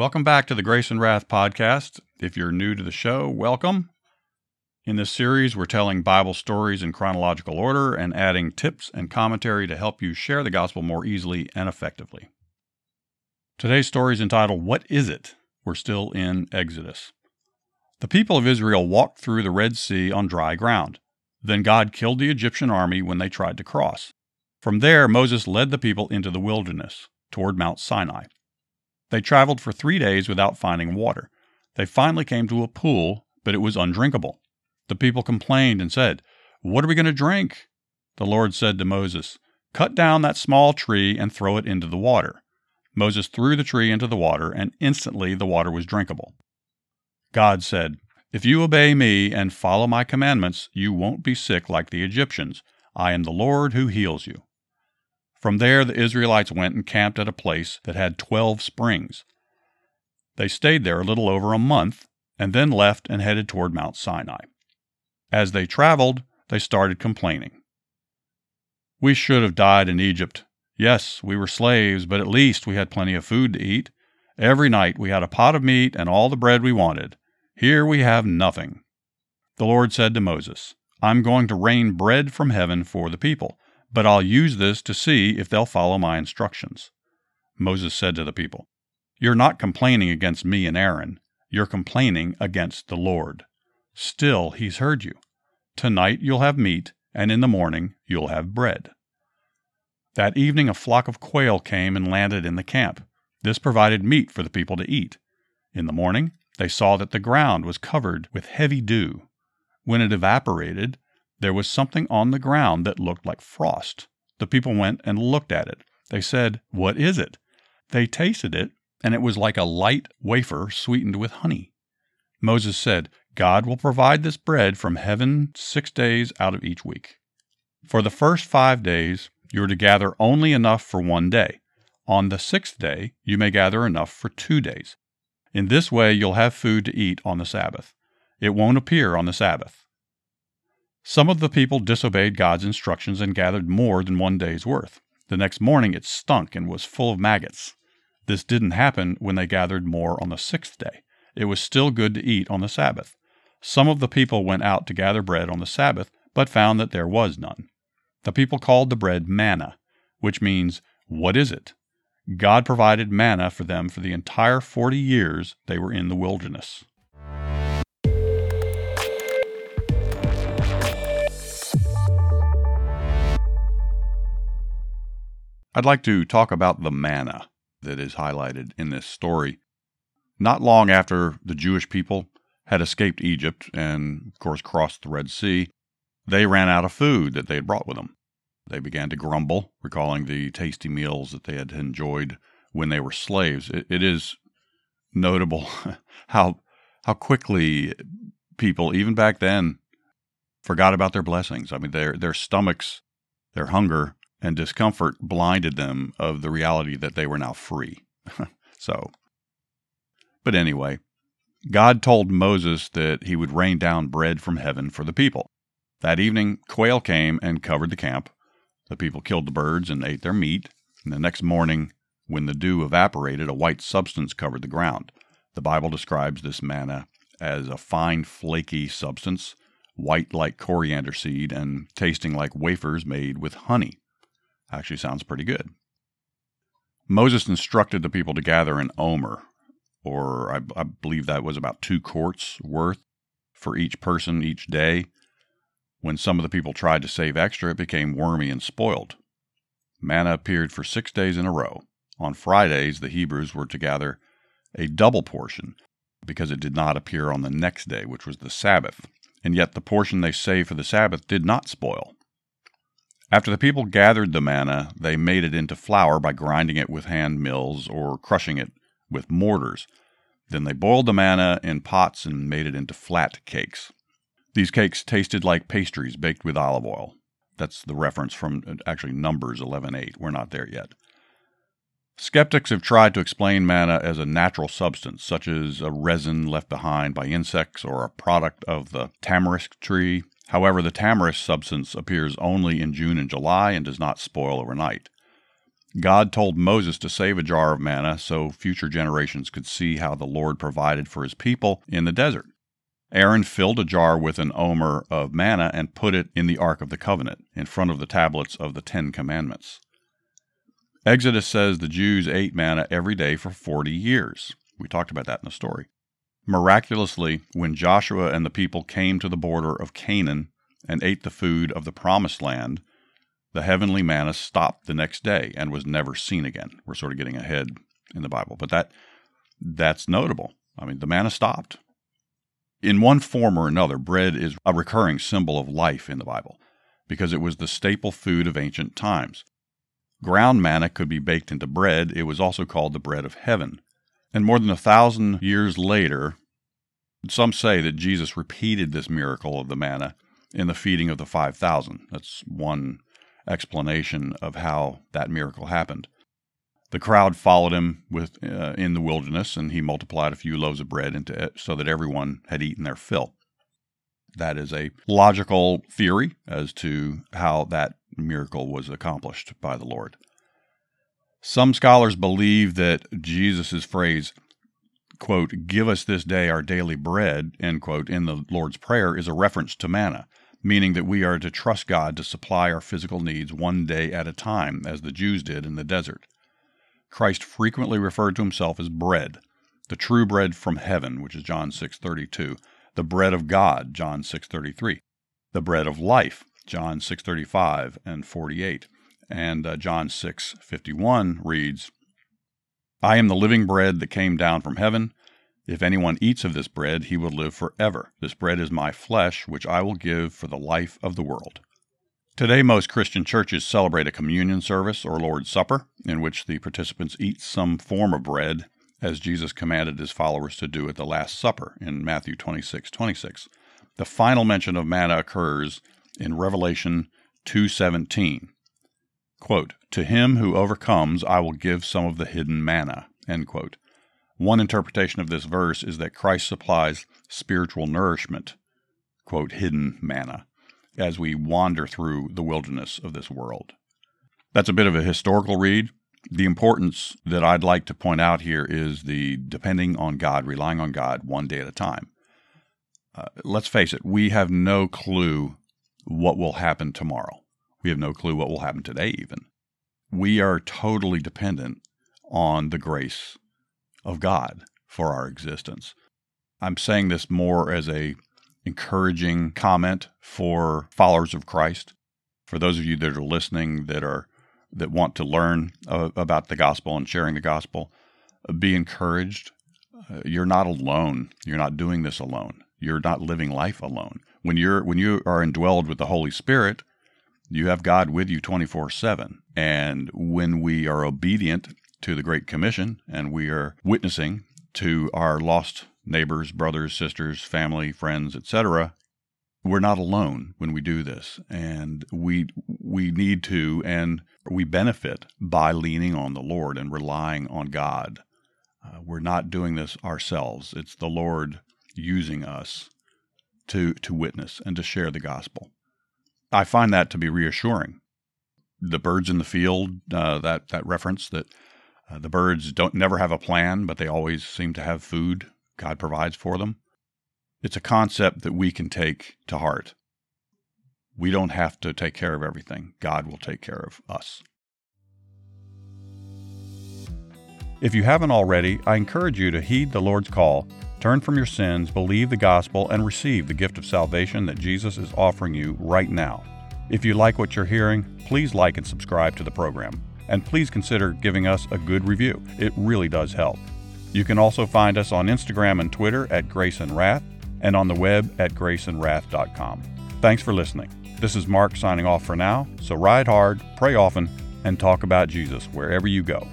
Welcome back to the Grace and Wrath podcast. If you're new to the show, welcome. In this series, we're telling Bible stories in chronological order and adding tips and commentary to help you share the gospel more easily and effectively. Today's story is entitled, What Is It? We're still in Exodus. The people of Israel walked through the Red Sea on dry ground. Then God killed the Egyptian army when they tried to cross. From there, Moses led the people into the wilderness, toward Mount Sinai. They traveled for three days without finding water. They finally came to a pool, but it was undrinkable. The people complained and said, What are we going to drink? The Lord said to Moses, Cut down that small tree and throw it into the water. Moses threw the tree into the water, and instantly the water was drinkable. God said, If you obey me and follow my commandments, you won't be sick like the Egyptians. I am the Lord who heals you. From there, the Israelites went and camped at a place that had 12 springs. They stayed there a little over a month and then left and headed toward Mount Sinai. As they traveled, they started complaining. We should have died in Egypt. Yes, we were slaves, but at least we had plenty of food to eat. Every night we had a pot of meat and all the bread we wanted. Here we have nothing. The Lord said to Moses, I'm going to rain bread from heaven for the people but I'll use this to see if they'll follow my instructions. Moses said to the people, You're not complaining against me and Aaron, you're complaining against the Lord. Still, he's heard you. Tonight you'll have meat, and in the morning you'll have bread. That evening a flock of quail came and landed in the camp. This provided meat for the people to eat. In the morning they saw that the ground was covered with heavy dew. When it evaporated, there was something on the ground that looked like frost. The people went and looked at it. They said, What is it? They tasted it, and it was like a light wafer sweetened with honey. Moses said, God will provide this bread from heaven six days out of each week. For the first five days, you are to gather only enough for one day. On the sixth day, you may gather enough for two days. In this way, you'll have food to eat on the Sabbath. It won't appear on the Sabbath. Some of the people disobeyed God's instructions and gathered more than one day's worth. The next morning it stunk and was full of maggots. This didn't happen when they gathered more on the sixth day. It was still good to eat on the Sabbath. Some of the people went out to gather bread on the Sabbath, but found that there was none. The people called the bread manna, which means, What is it? God provided manna for them for the entire forty years they were in the wilderness. I'd like to talk about the manna that is highlighted in this story. Not long after the Jewish people had escaped Egypt and, of course, crossed the Red Sea, they ran out of food that they had brought with them. They began to grumble, recalling the tasty meals that they had enjoyed when they were slaves. it, it is notable how how quickly people, even back then, forgot about their blessings. I mean, their their stomachs, their hunger and discomfort blinded them of the reality that they were now free. so, but anyway, God told Moses that he would rain down bread from heaven for the people. That evening, quail came and covered the camp. The people killed the birds and ate their meat. And the next morning, when the dew evaporated, a white substance covered the ground. The Bible describes this manna as a fine, flaky substance, white like coriander seed, and tasting like wafers made with honey. Actually, sounds pretty good. Moses instructed the people to gather an omer, or I, I believe that was about two quarts worth for each person each day. When some of the people tried to save extra, it became wormy and spoiled. Manna appeared for six days in a row. On Fridays, the Hebrews were to gather a double portion because it did not appear on the next day, which was the Sabbath. And yet the portion they saved for the Sabbath did not spoil. After the people gathered the manna, they made it into flour by grinding it with hand mills or crushing it with mortars. Then they boiled the manna in pots and made it into flat cakes. These cakes tasted like pastries baked with olive oil. That's the reference from uh, actually Numbers 11:8. We're not there yet. Skeptics have tried to explain manna as a natural substance, such as a resin left behind by insects or a product of the tamarisk tree. However, the tamarisk substance appears only in June and July and does not spoil overnight. God told Moses to save a jar of manna so future generations could see how the Lord provided for his people in the desert. Aaron filled a jar with an omer of manna and put it in the Ark of the Covenant, in front of the tablets of the Ten Commandments. Exodus says the Jews ate manna every day for 40 years. We talked about that in the story. Miraculously, when Joshua and the people came to the border of Canaan and ate the food of the Promised Land, the heavenly manna stopped the next day and was never seen again. We're sort of getting ahead in the Bible, but that that's notable. I mean, the manna stopped. In one form or another, bread is a recurring symbol of life in the Bible because it was the staple food of ancient times. Ground manna could be baked into bread. It was also called the bread of heaven. And more than a thousand years later, some say that Jesus repeated this miracle of the manna in the feeding of the 5,000. That's one explanation of how that miracle happened. The crowd followed him with uh, in the wilderness, and he multiplied a few loaves of bread into it so that everyone had eaten their fill. That is a logical theory as to how that miracle was accomplished by the Lord. Some scholars believe that Jesus' phrase, quote, give us this day our daily bread, end quote, in the Lord's Prayer is a reference to manna meaning that we are to trust God to supply our physical needs one day at a time, as the Jews did in the desert. Christ frequently referred to himself as bread, the true bread from heaven, which is John 6:32, the bread of God, John 6:33, the bread of life, John 6:35 and 48, and uh, John 6:51 reads, I am the living bread that came down from heaven. If anyone eats of this bread, he will live forever. This bread is my flesh, which I will give for the life of the world. Today, most Christian churches celebrate a communion service or Lord's Supper, in which the participants eat some form of bread, as Jesus commanded his followers to do at the Last Supper in Matthew 26 26. The final mention of manna occurs in Revelation 2:17. Quote, "To him who overcomes I will give some of the hidden manna." One interpretation of this verse is that Christ supplies spiritual nourishment, quote, hidden manna, as we wander through the wilderness of this world. That's a bit of a historical read. The importance that I'd like to point out here is the depending on God, relying on God one day at a time. Uh, let's face it, we have no clue what will happen tomorrow. We have no clue what will happen today, even. We are totally dependent on the grace of God for our existence. I'm saying this more as a encouraging comment for followers of Christ. For those of you that are listening that are that want to learn uh, about the gospel and sharing the gospel, uh, be encouraged. Uh, you're not alone. You're not doing this alone. You're not living life alone. When you're when you are indwelled with the Holy Spirit, you have God with you 24/7. And when we are obedient to the Great Commission, and we are witnessing to our lost neighbors, brothers, sisters, family, friends, etc. We're not alone when we do this, and we we need to, and we benefit by leaning on the Lord and relying on God. Uh, we're not doing this ourselves; it's the Lord using us to to witness and to share the gospel. I find that to be reassuring. The birds in the field, uh, that that reference that uh, the birds don't never have a plan, but they always seem to have food God provides for them. It's a concept that we can take to heart. We don't have to take care of everything. God will take care of us. If you haven't already, I encourage you to heed the Lord's call, turn from your sins, believe the gospel, and receive the gift of salvation that Jesus is offering you right now. If you like what you're hearing, please like and subscribe to the program and please consider giving us a good review. It really does help. You can also find us on Instagram and Twitter at Grace and Wrath and on the web at graceandwrath.com. Thanks for listening. This is Mark signing off for now, so ride hard, pray often, and talk about Jesus wherever you go.